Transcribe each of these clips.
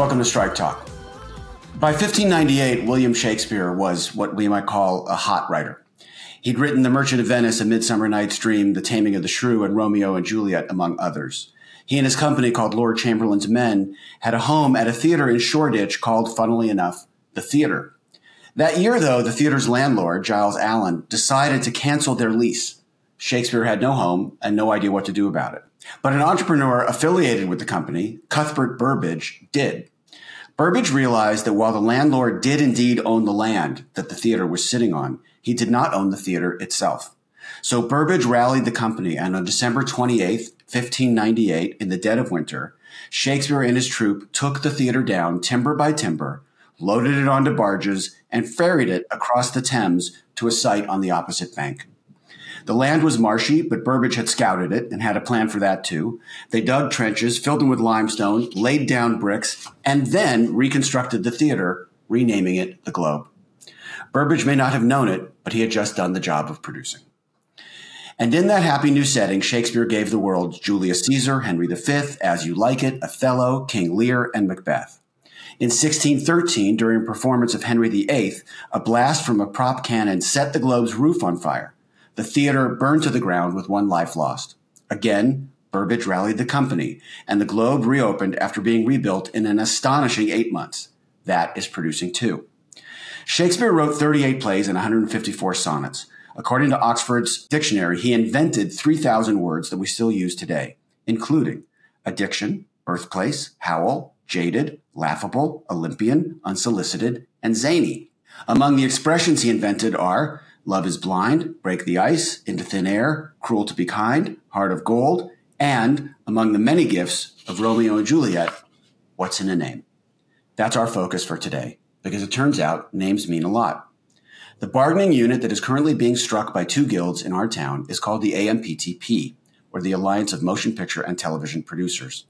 Welcome to Strike Talk. By 1598, William Shakespeare was what we might call a hot writer. He'd written The Merchant of Venice, A Midsummer Night's Dream, The Taming of the Shrew, and Romeo and Juliet, among others. He and his company, called Lord Chamberlain's Men, had a home at a theater in Shoreditch called, funnily enough, The Theater. That year, though, the theater's landlord, Giles Allen, decided to cancel their lease. Shakespeare had no home and no idea what to do about it. But an entrepreneur affiliated with the company, Cuthbert Burbage, did. Burbage realized that while the landlord did indeed own the land that the theater was sitting on, he did not own the theater itself. So Burbage rallied the company, and on December 28, 1598, in the dead of winter, Shakespeare and his troupe took the theater down timber by timber, loaded it onto barges, and ferried it across the Thames to a site on the opposite bank. The land was marshy, but Burbage had scouted it and had a plan for that too. They dug trenches, filled them with limestone, laid down bricks, and then reconstructed the theater, renaming it the Globe. Burbage may not have known it, but he had just done the job of producing. And in that happy new setting, Shakespeare gave the world Julius Caesar, Henry V, As You Like It, Othello, King Lear, and Macbeth. In 1613, during a performance of Henry VIII, a blast from a prop cannon set the Globe's roof on fire. The theater burned to the ground with one life lost. Again, Burbage rallied the company, and the Globe reopened after being rebuilt in an astonishing eight months. That is producing two. Shakespeare wrote 38 plays and 154 sonnets. According to Oxford's dictionary, he invented 3,000 words that we still use today, including addiction, birthplace, howl, jaded, laughable, Olympian, unsolicited, and zany. Among the expressions he invented are love is blind, break the ice, into thin air, cruel to be kind, heart of gold, and among the many gifts of Romeo and Juliet, what's in a name? That's our focus for today, because it turns out names mean a lot. The bargaining unit that is currently being struck by two guilds in our town is called the AMPTP, or the Alliance of Motion Picture and Television Producers.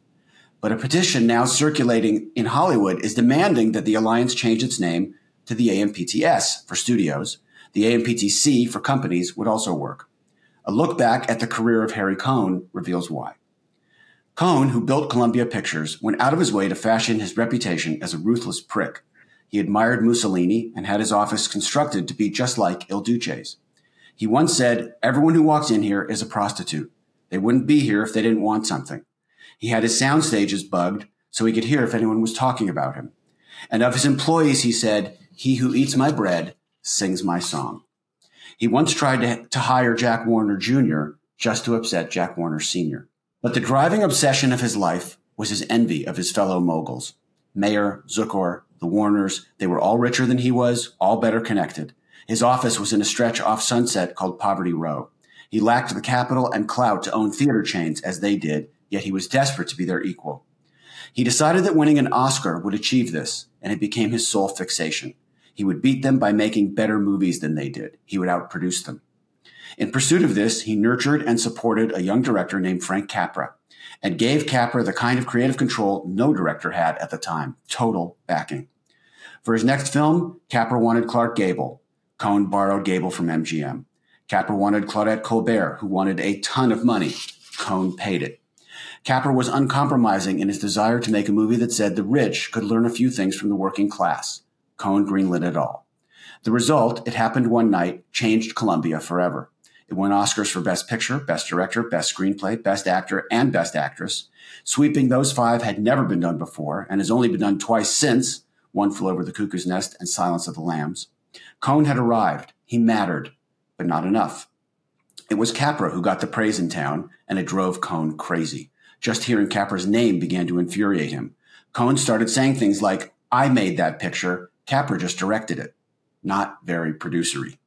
But a petition now circulating in Hollywood is demanding that the alliance change its name to the AMPTS for studios. The AMPTC for companies would also work. A look back at the career of Harry Cohn reveals why. Cohn, who built Columbia Pictures, went out of his way to fashion his reputation as a ruthless prick he admired Mussolini and had his office constructed to be just like Il Duce's. He once said, Everyone who walks in here is a prostitute. They wouldn't be here if they didn't want something. He had his sound stages bugged so he could hear if anyone was talking about him. And of his employees, he said, He who eats my bread sings my song. He once tried to, to hire Jack Warner Jr. just to upset Jack Warner Sr. But the driving obsession of his life was his envy of his fellow moguls. Mayer, Zukor, the Warners, they were all richer than he was, all better connected. His office was in a stretch off Sunset called Poverty Row. He lacked the capital and clout to own theater chains as they did, yet he was desperate to be their equal. He decided that winning an Oscar would achieve this, and it became his sole fixation. He would beat them by making better movies than they did. He would outproduce them. In pursuit of this, he nurtured and supported a young director named Frank Capra and gave Capra the kind of creative control no director had at the time total backing. For his next film, Capra wanted Clark Gable. Cohn borrowed Gable from MGM. Capra wanted Claudette Colbert, who wanted a ton of money. Cohn paid it. Capra was uncompromising in his desire to make a movie that said the rich could learn a few things from the working class. Cohn greenlit it all. The result, It Happened One Night, changed Columbia forever. It won Oscars for Best Picture, Best Director, Best Screenplay, Best Actor, and Best Actress. Sweeping those five had never been done before and has only been done twice since One Flew Over the Cuckoo's Nest and Silence of the Lambs. Cohn had arrived. He mattered, but not enough. It was Capra who got the praise in town, and it drove Cohn crazy. Just hearing Capra's name began to infuriate him. Cohn started saying things like, I made that picture, Capra just directed it. Not very producery.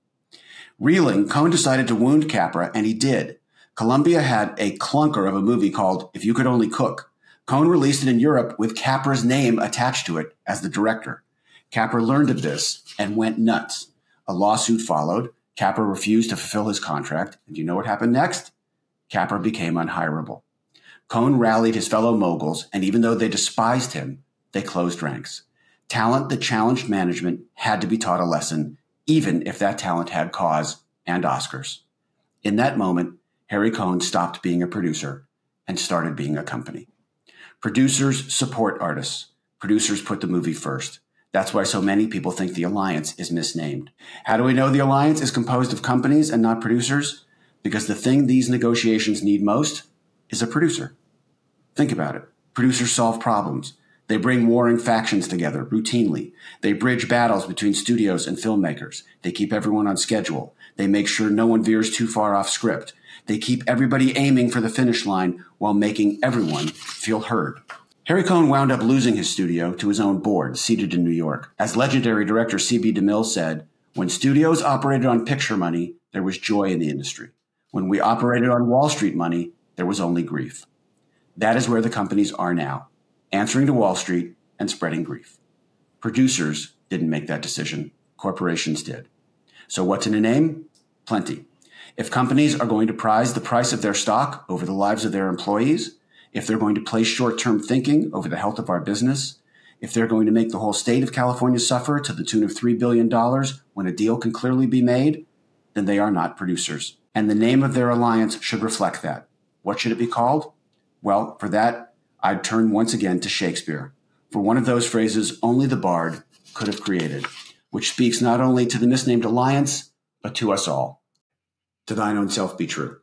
Reeling, Cohn decided to wound Capra, and he did. Columbia had a clunker of a movie called If You Could Only Cook. Cohn released it in Europe with Capra's name attached to it as the director. Capra learned of this and went nuts. A lawsuit followed. Capra refused to fulfill his contract. And you know what happened next? Capra became unhirable. Cohn rallied his fellow moguls, and even though they despised him, they closed ranks. Talent that challenged management had to be taught a lesson, even if that talent had cause and Oscars. In that moment, Harry Cohn stopped being a producer and started being a company. Producers support artists. Producers put the movie first. That's why so many people think the alliance is misnamed. How do we know the alliance is composed of companies and not producers? Because the thing these negotiations need most is a producer. Think about it. Producers solve problems. They bring warring factions together routinely. They bridge battles between studios and filmmakers. They keep everyone on schedule. They make sure no one veers too far off script. They keep everybody aiming for the finish line while making everyone feel heard. Harry Cohn wound up losing his studio to his own board, seated in New York. As legendary director C.B. DeMille said, when studios operated on picture money, there was joy in the industry. When we operated on Wall Street money, there was only grief. That is where the companies are now answering to Wall Street and spreading grief. Producers didn't make that decision, corporations did. So, what's in a name? Plenty. If companies are going to prize the price of their stock over the lives of their employees, if they're going to place short term thinking over the health of our business, if they're going to make the whole state of California suffer to the tune of $3 billion when a deal can clearly be made, then they are not producers. And the name of their alliance should reflect that. What should it be called? Well, for that, I'd turn once again to Shakespeare for one of those phrases only the bard could have created, which speaks not only to the misnamed alliance, but to us all. To thine own self be true.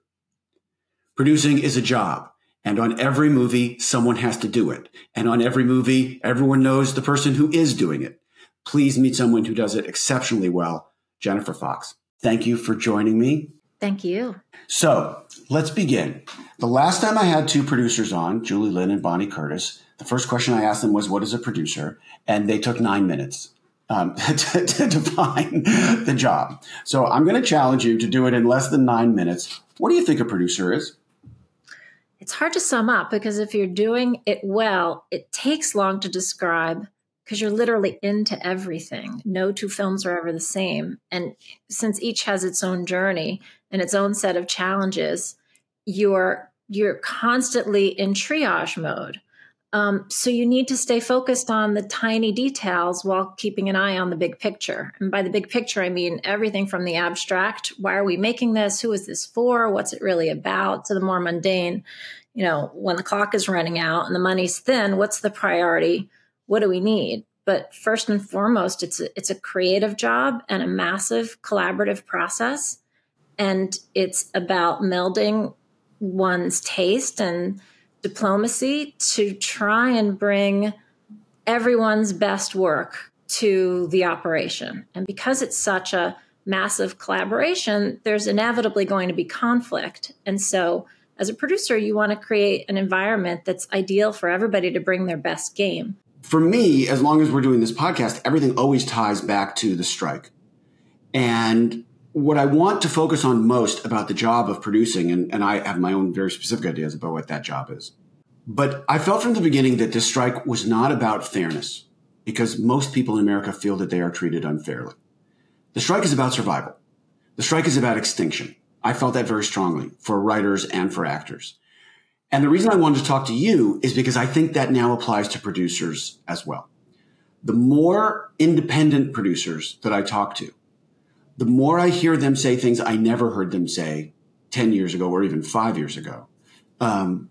Producing is a job, and on every movie, someone has to do it. And on every movie, everyone knows the person who is doing it. Please meet someone who does it exceptionally well, Jennifer Fox. Thank you for joining me. Thank you. So let's begin. The last time I had two producers on, Julie Lynn and Bonnie Curtis, the first question I asked them was, What is a producer? And they took nine minutes. Um, to, to define the job. So I'm going to challenge you to do it in less than nine minutes. What do you think a producer is? It's hard to sum up because if you're doing it well, it takes long to describe because you're literally into everything. No two films are ever the same. And since each has its own journey and its own set of challenges, you're you're constantly in triage mode. Um, so you need to stay focused on the tiny details while keeping an eye on the big picture. And by the big picture, I mean everything from the abstract: why are we making this? Who is this for? What's it really about? To the more mundane, you know, when the clock is running out and the money's thin, what's the priority? what do we need? But first and foremost, it's a, it's a creative job and a massive collaborative process. And it's about melding one's taste and diplomacy to try and bring everyone's best work to the operation. And because it's such a massive collaboration, there's inevitably going to be conflict. And so, as a producer, you want to create an environment that's ideal for everybody to bring their best game for me, as long as we're doing this podcast, everything always ties back to the strike. And what I want to focus on most about the job of producing, and, and I have my own very specific ideas about what that job is. But I felt from the beginning that this strike was not about fairness because most people in America feel that they are treated unfairly. The strike is about survival. The strike is about extinction. I felt that very strongly for writers and for actors. And the reason I wanted to talk to you is because I think that now applies to producers as well. The more independent producers that I talk to, the more I hear them say things I never heard them say 10 years ago or even five years ago. Um,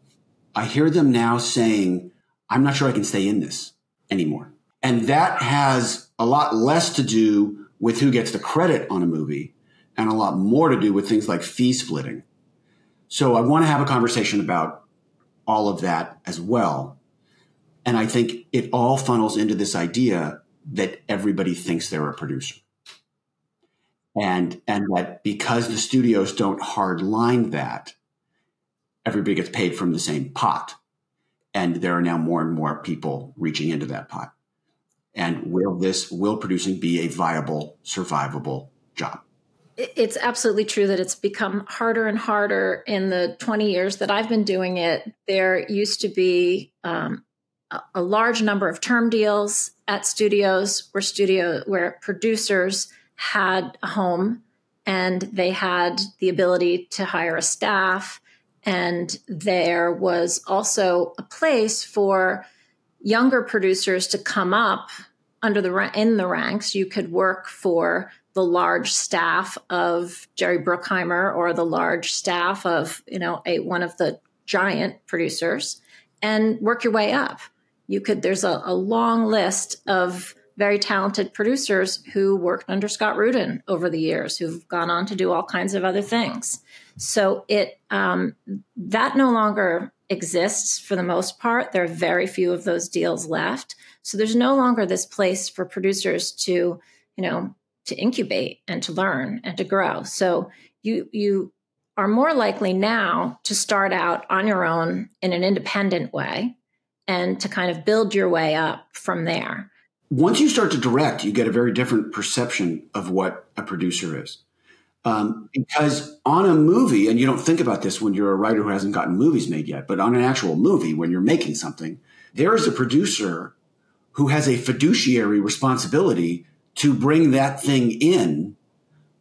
I hear them now saying, I'm not sure I can stay in this anymore. And that has a lot less to do with who gets the credit on a movie and a lot more to do with things like fee splitting. So I want to have a conversation about all of that as well. And I think it all funnels into this idea that everybody thinks they're a producer. And, and that because the studios don't hard line that, everybody gets paid from the same pot. And there are now more and more people reaching into that pot. And will this, will producing be a viable, survivable job? it's absolutely true that it's become harder and harder in the 20 years that I've been doing it. There used to be um, a, large number of term deals at studios where studio where producers had a home and they had the ability to hire a staff and there was also a place for younger producers to come up under the in the ranks you could work for the large staff of Jerry Bruckheimer or the large staff of, you know, a one of the giant producers and work your way up. you could, there's a, a long list of very talented producers who worked under Scott Rudin over the years, who've gone on to do all kinds of other things. So it um, that no longer exists for the most part. There are very few of those deals left. So there's no longer this place for producers to, you know, to incubate and to learn and to grow. So you you are more likely now to start out on your own in an independent way and to kind of build your way up from there once you start to direct, you get a very different perception of what a producer is. Um, because on a movie, and you don't think about this when you're a writer who hasn't gotten movies made yet, but on an actual movie, when you're making something, there is a producer who has a fiduciary responsibility to bring that thing in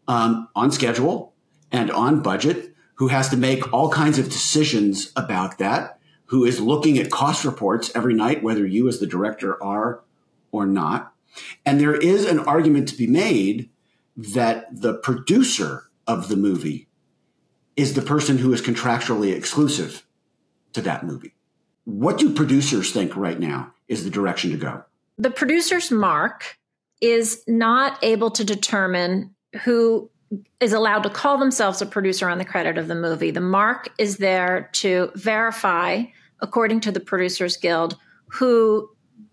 um, on schedule and on budget, who has to make all kinds of decisions about that, who is looking at cost reports every night, whether you as the director are or not. And there is an argument to be made that the producer of the movie is the person who is contractually exclusive to that movie. What do producers think right now is the direction to go? The producer's mark is not able to determine who is allowed to call themselves a producer on the credit of the movie. The mark is there to verify, according to the Producers Guild, who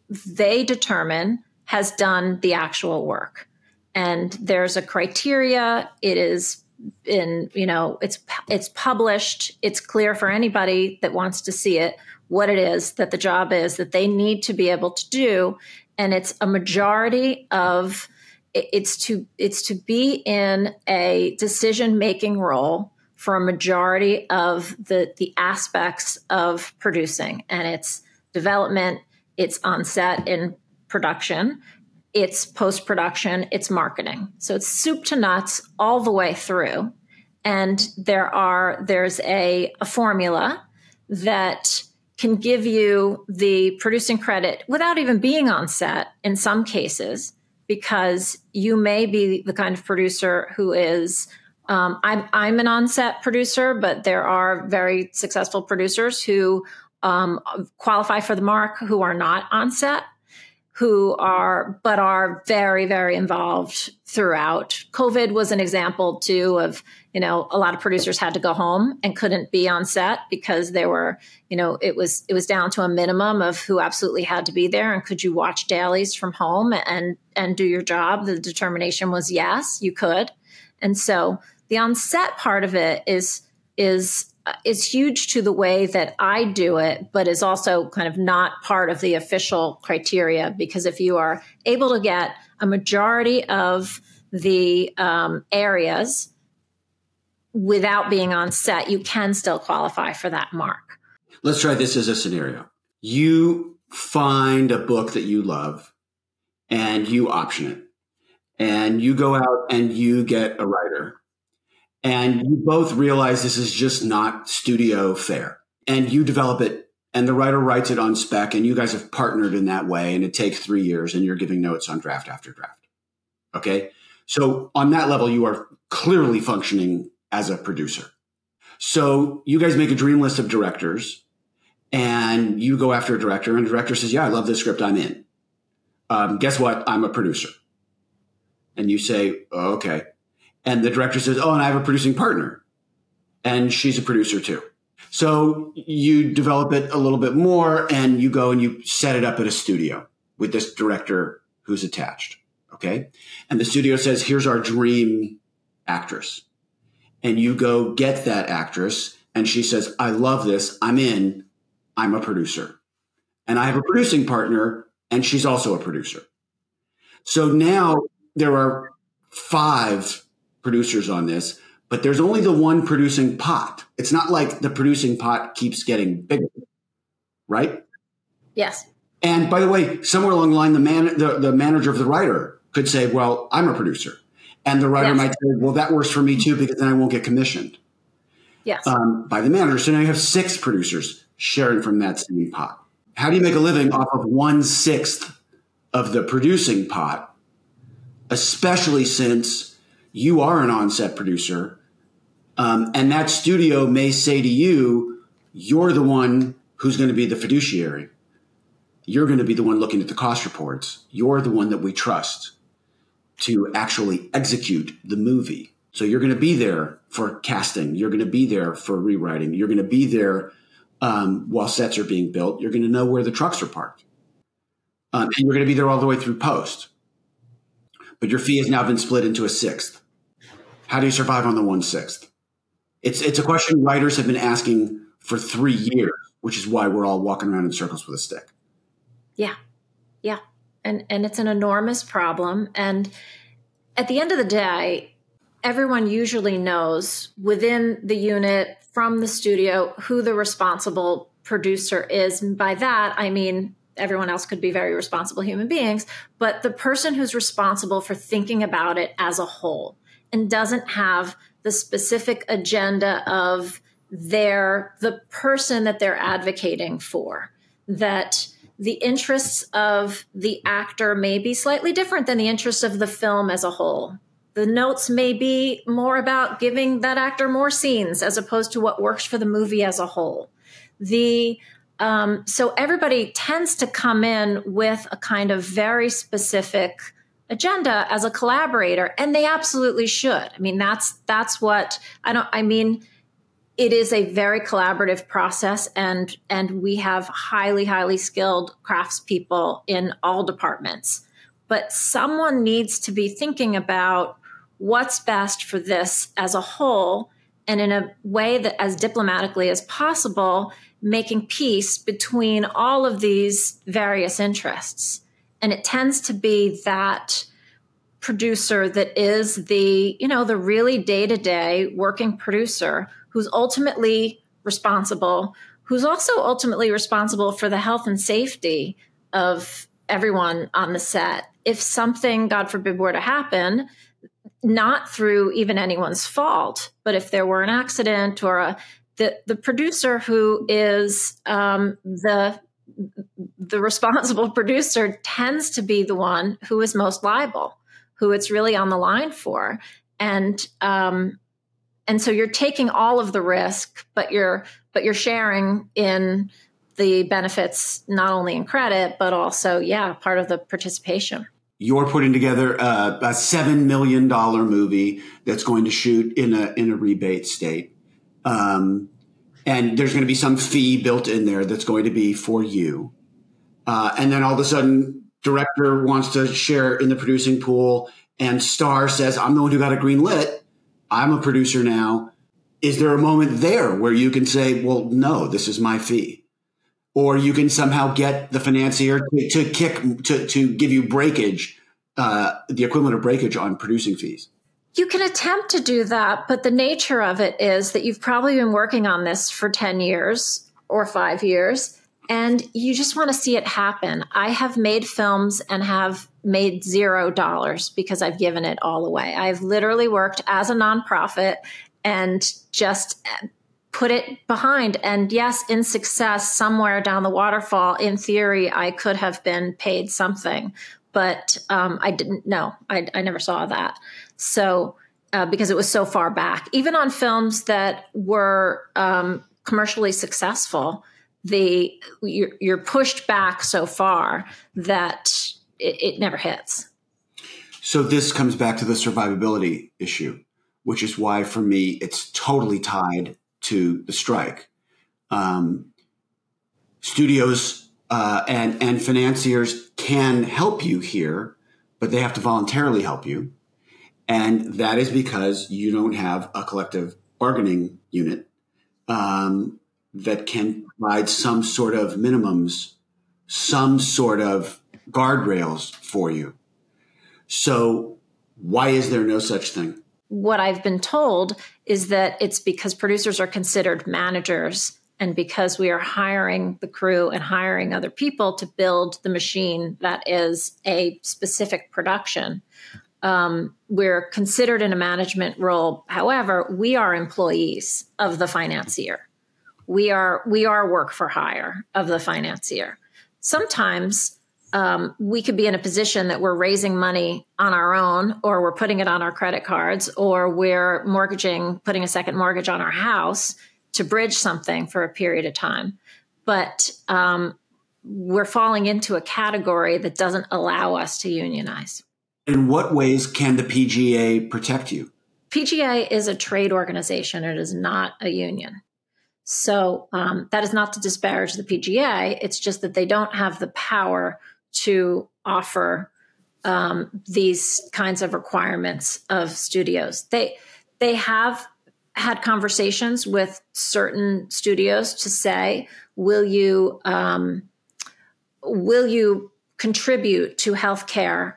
they determine has done the actual work. And there's a criteria. It is in, you know, it's it's published. It's clear for anybody that wants to see it what it is that the job is that they need to be able to do. And it's a majority of it's to it's to be in a decision making role for a majority of the the aspects of producing and it's development it's on set in production, it's post production, it's marketing. So it's soup to nuts all the way through. And there are there's a, a formula that can give you the producing credit without even being on set in some cases, because you may be the kind of producer who is um, I'm I'm an on-set producer, but there are very successful producers who um, qualify for the mark who are not on set who are but are very very involved throughout. Covid was an example too of you know a lot of producers had to go home and couldn't be on set because there were you know it was it was down to a minimum of who absolutely had to be there and could you watch dailies from home and and do your job? The determination was yes you could. And so the on set part of it is is is huge to the way that I do it, but is also kind of not part of the official criteria because if you are able to get a majority of the um, areas without being on set, you can still qualify for that mark. Let's try this as a scenario. You find a book that you love and you option it, and you go out and you get a writer and you both realize this is just not studio fare. And you develop it and the writer writes it on spec and you guys have partnered in that way and it takes three years and you're giving notes on draft after draft. Okay? So on that level you are clearly functioning as a producer. So you guys make a dream list of directors and you go after a director and the director says yeah i love this script. I'm in. Um, guess what? I'm a producer. And you say oh, okay and the director says, Oh, and I have a producing partner. And she's a producer too. So you develop it a little bit more and you go and you set it up at a studio with this director who's attached. Okay. And the studio says, Here's our dream actress. And you go get that actress and she says, I love this. I'm in. I'm a producer. And I have a producing partner and she's also a producer. So now there are five producers on this, but there's only the one producing pot. It's not like the producing pot keeps getting bigger, right? Yes. And by the way, somewhere along the line, the man, the, the manager of the writer could say, "Well, I'm a producer," and the writer yes. might say, "Well, that works for me too, because then I won't get commissioned." Yes. Um, by the manager. So now you have six producers sharing from that same pot. How do you make a living off of one sixth of the producing pot? Especially since you are an on-set producer, um, and that studio may say to you, "You're the one who's going to be the fiduciary." you're going to be the one looking at the cost reports. You're the one that we trust to actually execute the movie. So you're going to be there for casting. You're going to be there for rewriting. You're going to be there um, while sets are being built. You're going to know where the trucks are parked. Um, and you're going to be there all the way through post. But your fee has now been split into a sixth. How do you survive on the one sixth? It's it's a question writers have been asking for three years, which is why we're all walking around in circles with a stick. Yeah, yeah, and and it's an enormous problem. And at the end of the day, everyone usually knows within the unit from the studio who the responsible producer is. And by that, I mean everyone else could be very responsible human beings, but the person who's responsible for thinking about it as a whole and doesn't have the specific agenda of their the person that they're advocating for that the interests of the actor may be slightly different than the interests of the film as a whole. The notes may be more about giving that actor more scenes as opposed to what works for the movie as a whole. The um, so everybody tends to come in with a kind of very specific agenda as a collaborator, and they absolutely should. I mean, that's that's what I don't. I mean, it is a very collaborative process, and and we have highly highly skilled craftspeople in all departments. But someone needs to be thinking about what's best for this as a whole and in a way that as diplomatically as possible making peace between all of these various interests. And it tends to be that producer that is the, you know, the really day to day working producer who's ultimately responsible, who's also ultimately responsible for the health and safety of everyone on the set. If something, God forbid, were to happen, not through even anyone's fault, but if there were an accident or a the the producer who is um, the the responsible producer tends to be the one who is most liable, who it's really on the line for, and um, and so you're taking all of the risk, but you're but you're sharing in the benefits not only in credit but also yeah part of the participation. You're putting together a, a seven million dollar movie that's going to shoot in a in a rebate state. Um, and there's going to be some fee built in there that's going to be for you. Uh, and then all of a sudden, director wants to share in the producing pool, and star says, "I'm the one who got a green lit. I'm a producer now." Is there a moment there where you can say, "Well, no, this is my fee," or you can somehow get the financier to, to kick to to give you breakage, uh, the equivalent of breakage on producing fees? You can attempt to do that, but the nature of it is that you've probably been working on this for 10 years or five years, and you just want to see it happen. I have made films and have made zero dollars because I've given it all away. I've literally worked as a nonprofit and just put it behind. And yes, in success, somewhere down the waterfall, in theory, I could have been paid something, but um, I didn't know. I, I never saw that. So, uh, because it was so far back, even on films that were um, commercially successful, the you're, you're, pushed back so far that it, it never hits. So this comes back to the survivability issue, which is why for me it's totally tied to the strike. Um, studios uh, and and financiers can help you here, but they have to voluntarily help you. And that is because you don't have a collective bargaining unit um, that can provide some sort of minimums, some sort of guardrails for you. So, why is there no such thing? What I've been told is that it's because producers are considered managers and because we are hiring the crew and hiring other people to build the machine that is a specific production um, we're considered in a management role. However, we are employees of the financier. We are we are work for hire of the financier. Sometimes um, we could be in a position that we're raising money on our own, or we're putting it on our credit cards, or we're mortgaging, putting a second mortgage on our house to bridge something for a period of time. But um, we're falling into a category that doesn't allow us to unionize. In what ways can the PGA protect you? PGA is a trade organization, it is not a union. So um, that is not to disparage the PGA. It's just that they don't have the power to offer um, these kinds of requirements of studios. They they have had conversations with certain studios to say, will you um, will you contribute to healthcare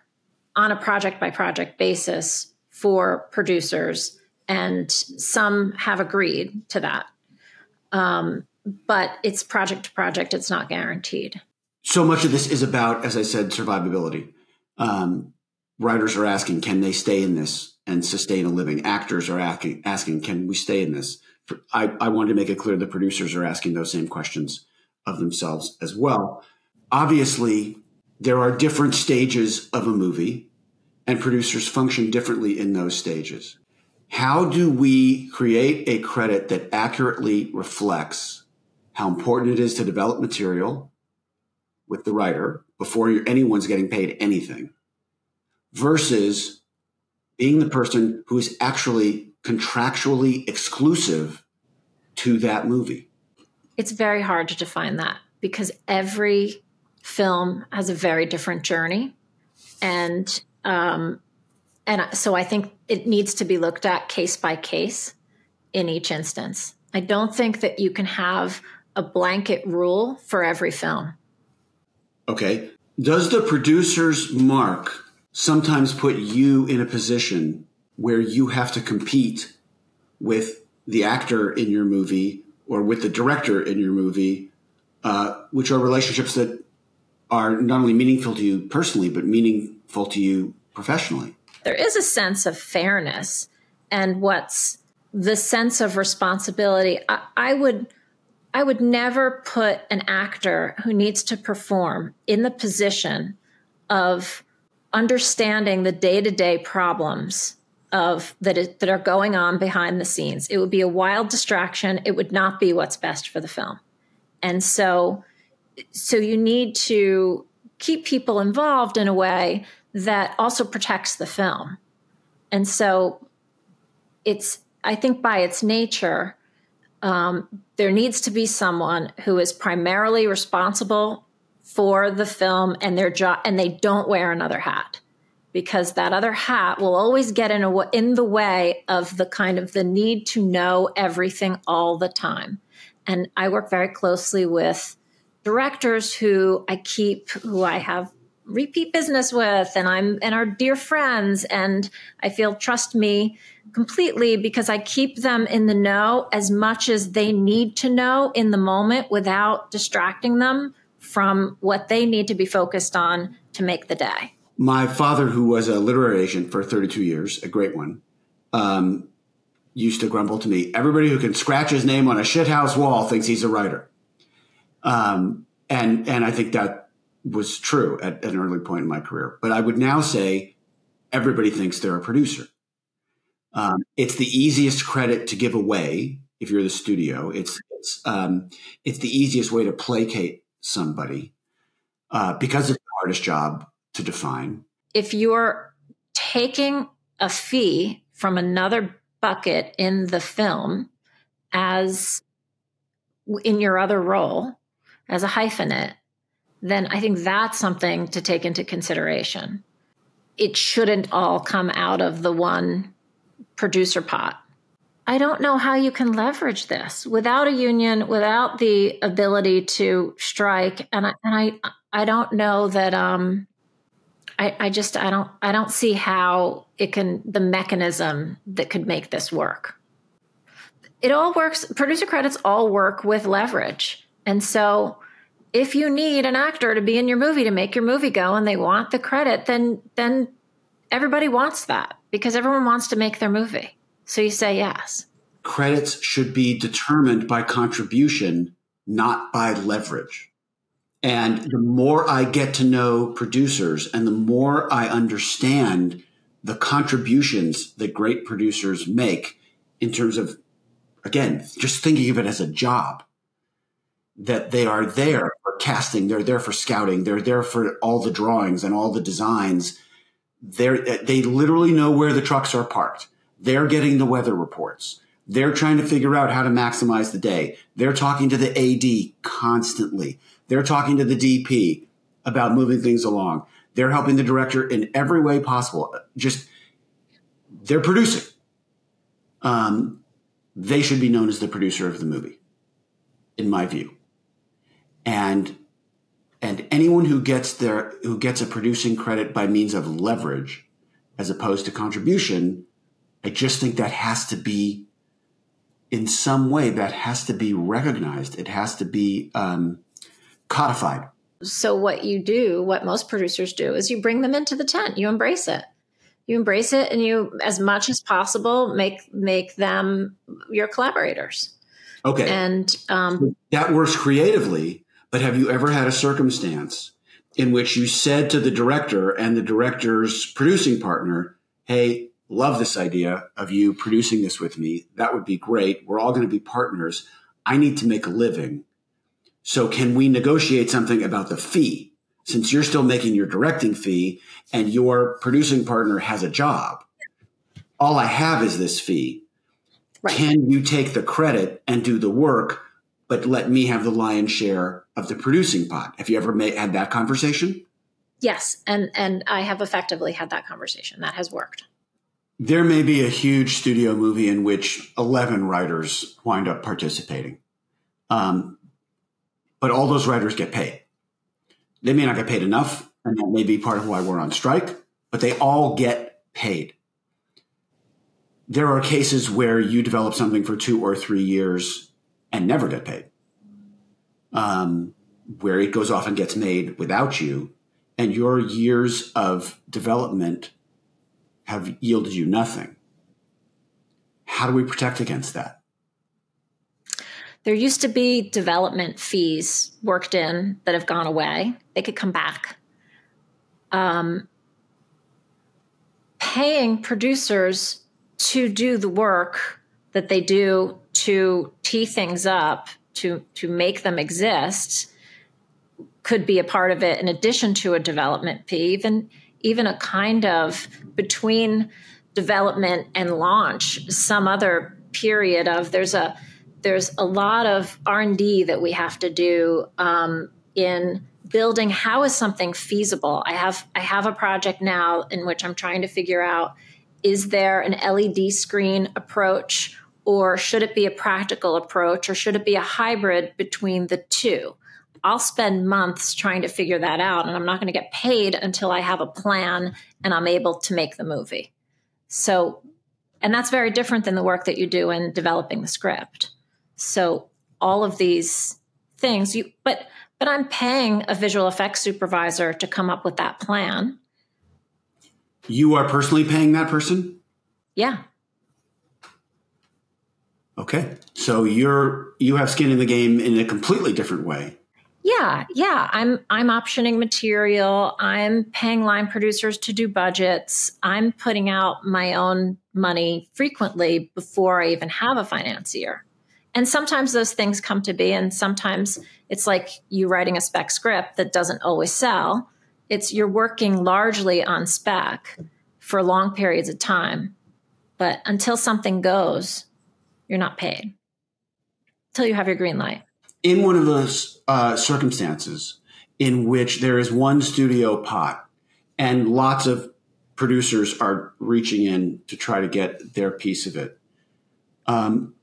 on a project by project basis for producers? And some have agreed to that. Um, but it's project to project, it's not guaranteed. So much of this is about, as I said, survivability. Um, writers are asking, can they stay in this and sustain a living? Actors are asking, asking can we stay in this? I, I wanted to make it clear the producers are asking those same questions of themselves as well. Obviously, there are different stages of a movie, and producers function differently in those stages. How do we create a credit that accurately reflects how important it is to develop material with the writer before anyone's getting paid anything versus being the person who is actually contractually exclusive to that movie? It's very hard to define that because every film has a very different journey. And um, and so I think it needs to be looked at case by case in each instance. I don't think that you can have a blanket rule for every film. Okay. Does the producer's mark sometimes put you in a position where you have to compete with the actor in your movie or with the director in your movie, uh, which are relationships that are not only meaningful to you personally, but meaningful to you professionally? there is a sense of fairness and what's the sense of responsibility. I, I would I would never put an actor who needs to perform in the position of understanding the day-to-day problems of that is, that are going on behind the scenes. It would be a wild distraction. It would not be what's best for the film. And so so you need to keep people involved in a way that also protects the film. And so it's, I think by its nature, um, there needs to be someone who is primarily responsible for the film and their job, and they don't wear another hat because that other hat will always get in a, in the way of the kind of the need to know everything all the time. And I work very closely with directors who I keep, who I have repeat business with and I'm and are dear friends and I feel trust me completely because I keep them in the know as much as they need to know in the moment without distracting them from what they need to be focused on to make the day. My father, who was a literary agent for 32 years, a great one, um, used to grumble to me, everybody who can scratch his name on a shithouse wall thinks he's a writer. Um, and, and I think that was true at, at, an early point in my career. But I would now say everybody thinks they're a producer. Um, it's the easiest credit to give away if you're the studio. It's it's um, it's the easiest way to placate somebody uh, because it's the hardest job to define. If you're taking a fee from another bucket in the film as in your other role as a hyphenate then I think that's something to take into consideration. It shouldn't all come out of the one producer pot. I don't know how you can leverage this without a union, without the ability to strike, and I, and I I don't know that um I, I just I don't I don't see how it can the mechanism that could make this work. It all works. Producer credits all work with leverage, and so if you need an actor to be in your movie to make your movie go and they want the credit, then then everybody wants that because everyone wants to make their movie. So you say yes. Credits should be determined by contribution, not by leverage. And the more I get to know producers and the more I understand the contributions that great producers make in terms of, again, just thinking of it as a job that they are there for casting, they're there for scouting, they're there for all the drawings and all the designs. They're, they literally know where the trucks are parked. They're getting the weather reports. They're trying to figure out how to maximize the day. They're talking to the AD constantly. They're talking to the DP about moving things along. They're helping the director in every way possible. Just they're producing. Um, they should be known as the producer of the movie, in my view. And and anyone who gets their who gets a producing credit by means of leverage, as opposed to contribution, I just think that has to be, in some way, that has to be recognized. It has to be um, codified. So what you do, what most producers do, is you bring them into the tent. You embrace it. You embrace it, and you, as much as possible, make make them your collaborators. Okay, and um, that works creatively. But have you ever had a circumstance in which you said to the director and the director's producing partner, "Hey, love this idea of you producing this with me. That would be great. We're all going to be partners. I need to make a living." So can we negotiate something about the fee? Since you're still making your directing fee and your producing partner has a job, all I have is this fee. Right. Can you take the credit and do the work, but let me have the lion's share of the producing pot? Have you ever made, had that conversation? Yes, and and I have effectively had that conversation. That has worked. There may be a huge studio movie in which eleven writers wind up participating. Um, but all those writers get paid. They may not get paid enough, and that may be part of why we're on strike, but they all get paid. There are cases where you develop something for two or three years and never get paid, um, where it goes off and gets made without you, and your years of development have yielded you nothing. How do we protect against that? There used to be development fees worked in that have gone away. They could come back. Um, paying producers to do the work that they do to tee things up, to, to make them exist, could be a part of it in addition to a development fee, even, even a kind of between development and launch, some other period of there's a there's a lot of r&d that we have to do um, in building how is something feasible. I have i have a project now in which i'm trying to figure out is there an led screen approach or should it be a practical approach or should it be a hybrid between the two i'll spend months trying to figure that out and i'm not going to get paid until i have a plan and i'm able to make the movie so and that's very different than the work that you do in developing the script so all of these things you but but I'm paying a visual effects supervisor to come up with that plan. You are personally paying that person? Yeah. Okay. So you're you have skin in the game in a completely different way. Yeah, yeah. I'm I'm optioning material. I'm paying line producers to do budgets. I'm putting out my own money frequently before I even have a financier. And sometimes those things come to be, and sometimes it's like you writing a spec script that doesn't always sell. It's you're working largely on spec for long periods of time, but until something goes, you're not paid until you have your green light. In one of those uh, circumstances in which there is one studio pot and lots of producers are reaching in to try to get their piece of it. Um,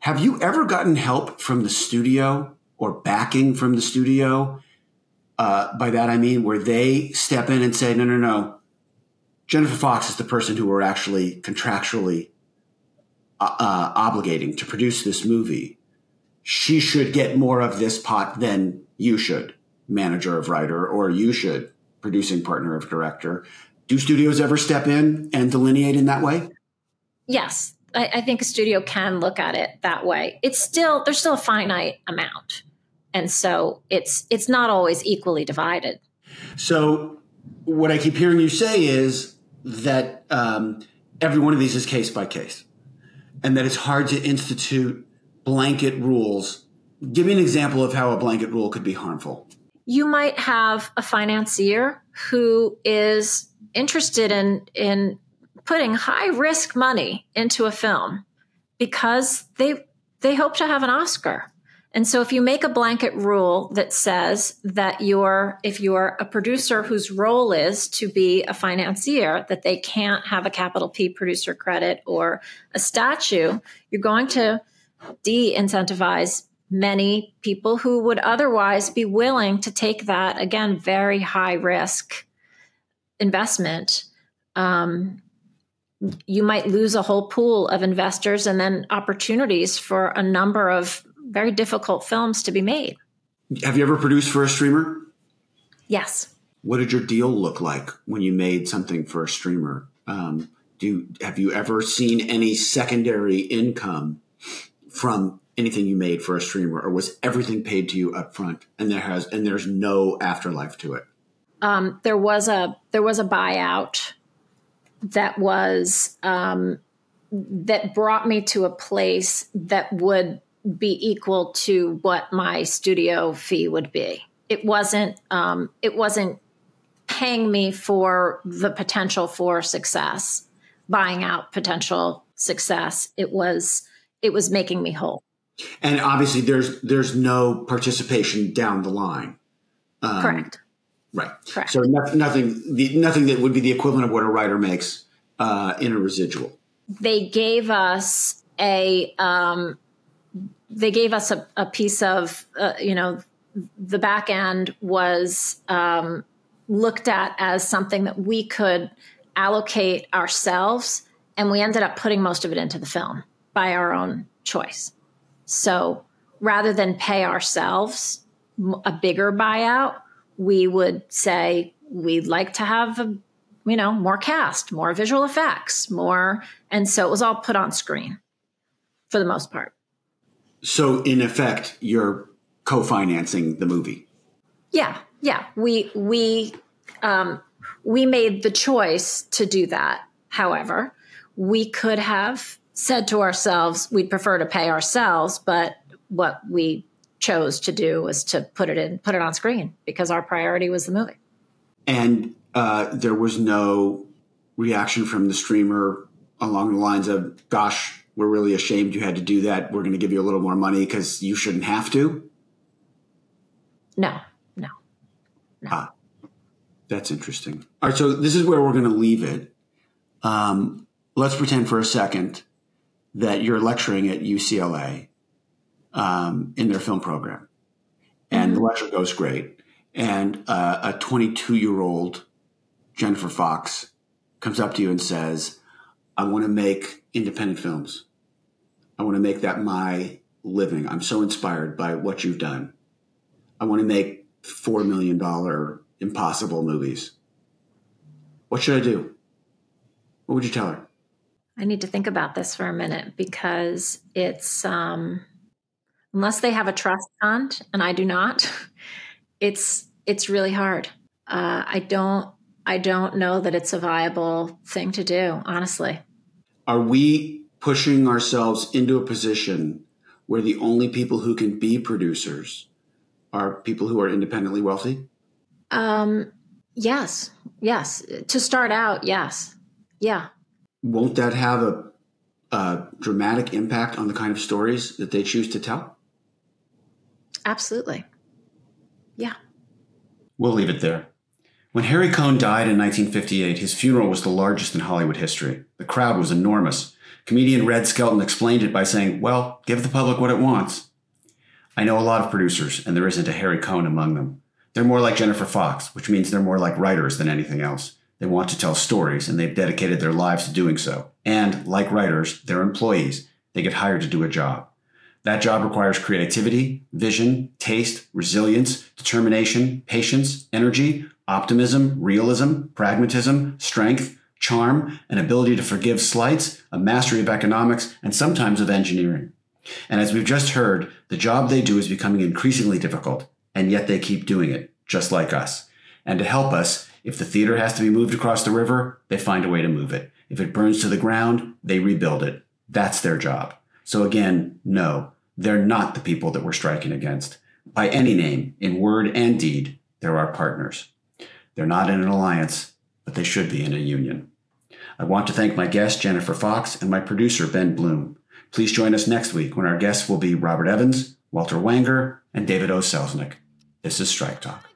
have you ever gotten help from the studio or backing from the studio? Uh, by that I mean where they step in and say, no, no, no. Jennifer Fox is the person who we're actually contractually uh, obligating to produce this movie. She should get more of this pot than you should, manager of writer, or you should, producing partner of director. Do studios ever step in and delineate in that way? Yes, I, I think a studio can look at it that way. It's still there's still a finite amount, and so it's it's not always equally divided. So what I keep hearing you say is that um, every one of these is case by case, and that it's hard to institute blanket rules Give me an example of how a blanket rule could be harmful. You might have a financier who is interested in in putting high risk money into a film because they they hope to have an Oscar. And so if you make a blanket rule that says that you're if you're a producer whose role is to be a financier that they can't have a capital P producer credit or a statue, you're going to de-incentivize many people who would otherwise be willing to take that again very high risk investment. Um, you might lose a whole pool of investors and then opportunities for a number of very difficult films to be made. Have you ever produced for a streamer? Yes. What did your deal look like when you made something for a streamer? Um, do have you ever seen any secondary income from anything you made for a streamer, or was everything paid to you up front and there has and there's no afterlife to it? Um, there was a there was a buyout that was um, that brought me to a place that would be equal to what my studio fee would be. It wasn't um, it wasn't paying me for the potential for success, buying out potential success. It was it was making me whole. And obviously, there's there's no participation down the line. Um, Correct. Right. Correct. So nothing, the, nothing that would be the equivalent of what a writer makes uh, in a residual. They gave us a, um, they gave us a, a piece of, uh, you know, the back end was um, looked at as something that we could allocate ourselves, and we ended up putting most of it into the film by our own choice. So rather than pay ourselves a bigger buyout, we would say we'd like to have a, you know more cast more visual effects more and so it was all put on screen for the most part so in effect you're co-financing the movie. Yeah yeah. We we um, we made the choice to do that. However we could have said to ourselves we'd prefer to pay ourselves but what we chose to do was to put it in, put it on screen because our priority was the movie. And uh, there was no reaction from the streamer along the lines of, "Gosh, we're really ashamed you had to do that. We're going to give you a little more money because you shouldn't have to." No, no, no. Ah, that's interesting. All right, so this is where we're going to leave it. Um, let's pretend for a second that you're lecturing at UCLA um, in their film program. And mm-hmm. the lecture goes great. And uh, a 22 year old Jennifer Fox comes up to you and says, I want to make independent films. I want to make that my living. I'm so inspired by what you've done. I want to make $4 million impossible movies. What should I do? What would you tell her? I need to think about this for a minute because it's um, unless they have a trust fund, and I do not, it's it's really hard. Uh, I don't I don't know that it's a viable thing to do, honestly. Are we pushing ourselves into a position where the only people who can be producers are people who are independently wealthy? Um, yes, yes. To start out, yes, yeah. Won't that have a, a dramatic impact on the kind of stories that they choose to tell? Absolutely. Yeah. We'll leave it there. When Harry Cohn died in 1958, his funeral was the largest in Hollywood history. The crowd was enormous. Comedian Red Skelton explained it by saying, Well, give the public what it wants. I know a lot of producers, and there isn't a Harry Cohn among them. They're more like Jennifer Fox, which means they're more like writers than anything else. They want to tell stories, and they've dedicated their lives to doing so. And, like writers, they're employees. They get hired to do a job. That job requires creativity, vision, taste, resilience, determination, patience, energy, optimism, realism, pragmatism, strength, charm, an ability to forgive slights, a mastery of economics, and sometimes of engineering. And as we've just heard, the job they do is becoming increasingly difficult, and yet they keep doing it, just like us. And to help us, if the theater has to be moved across the river, they find a way to move it. If it burns to the ground, they rebuild it. That's their job. So again, no, They're not the people that we're striking against. By any name, in word and deed, they're our partners. They're not in an alliance, but they should be in a union. I want to thank my guest, Jennifer Fox, and my producer, Ben Bloom. Please join us next week when our guests will be Robert Evans, Walter Wanger, and David O. Selznick. This is Strike Talk.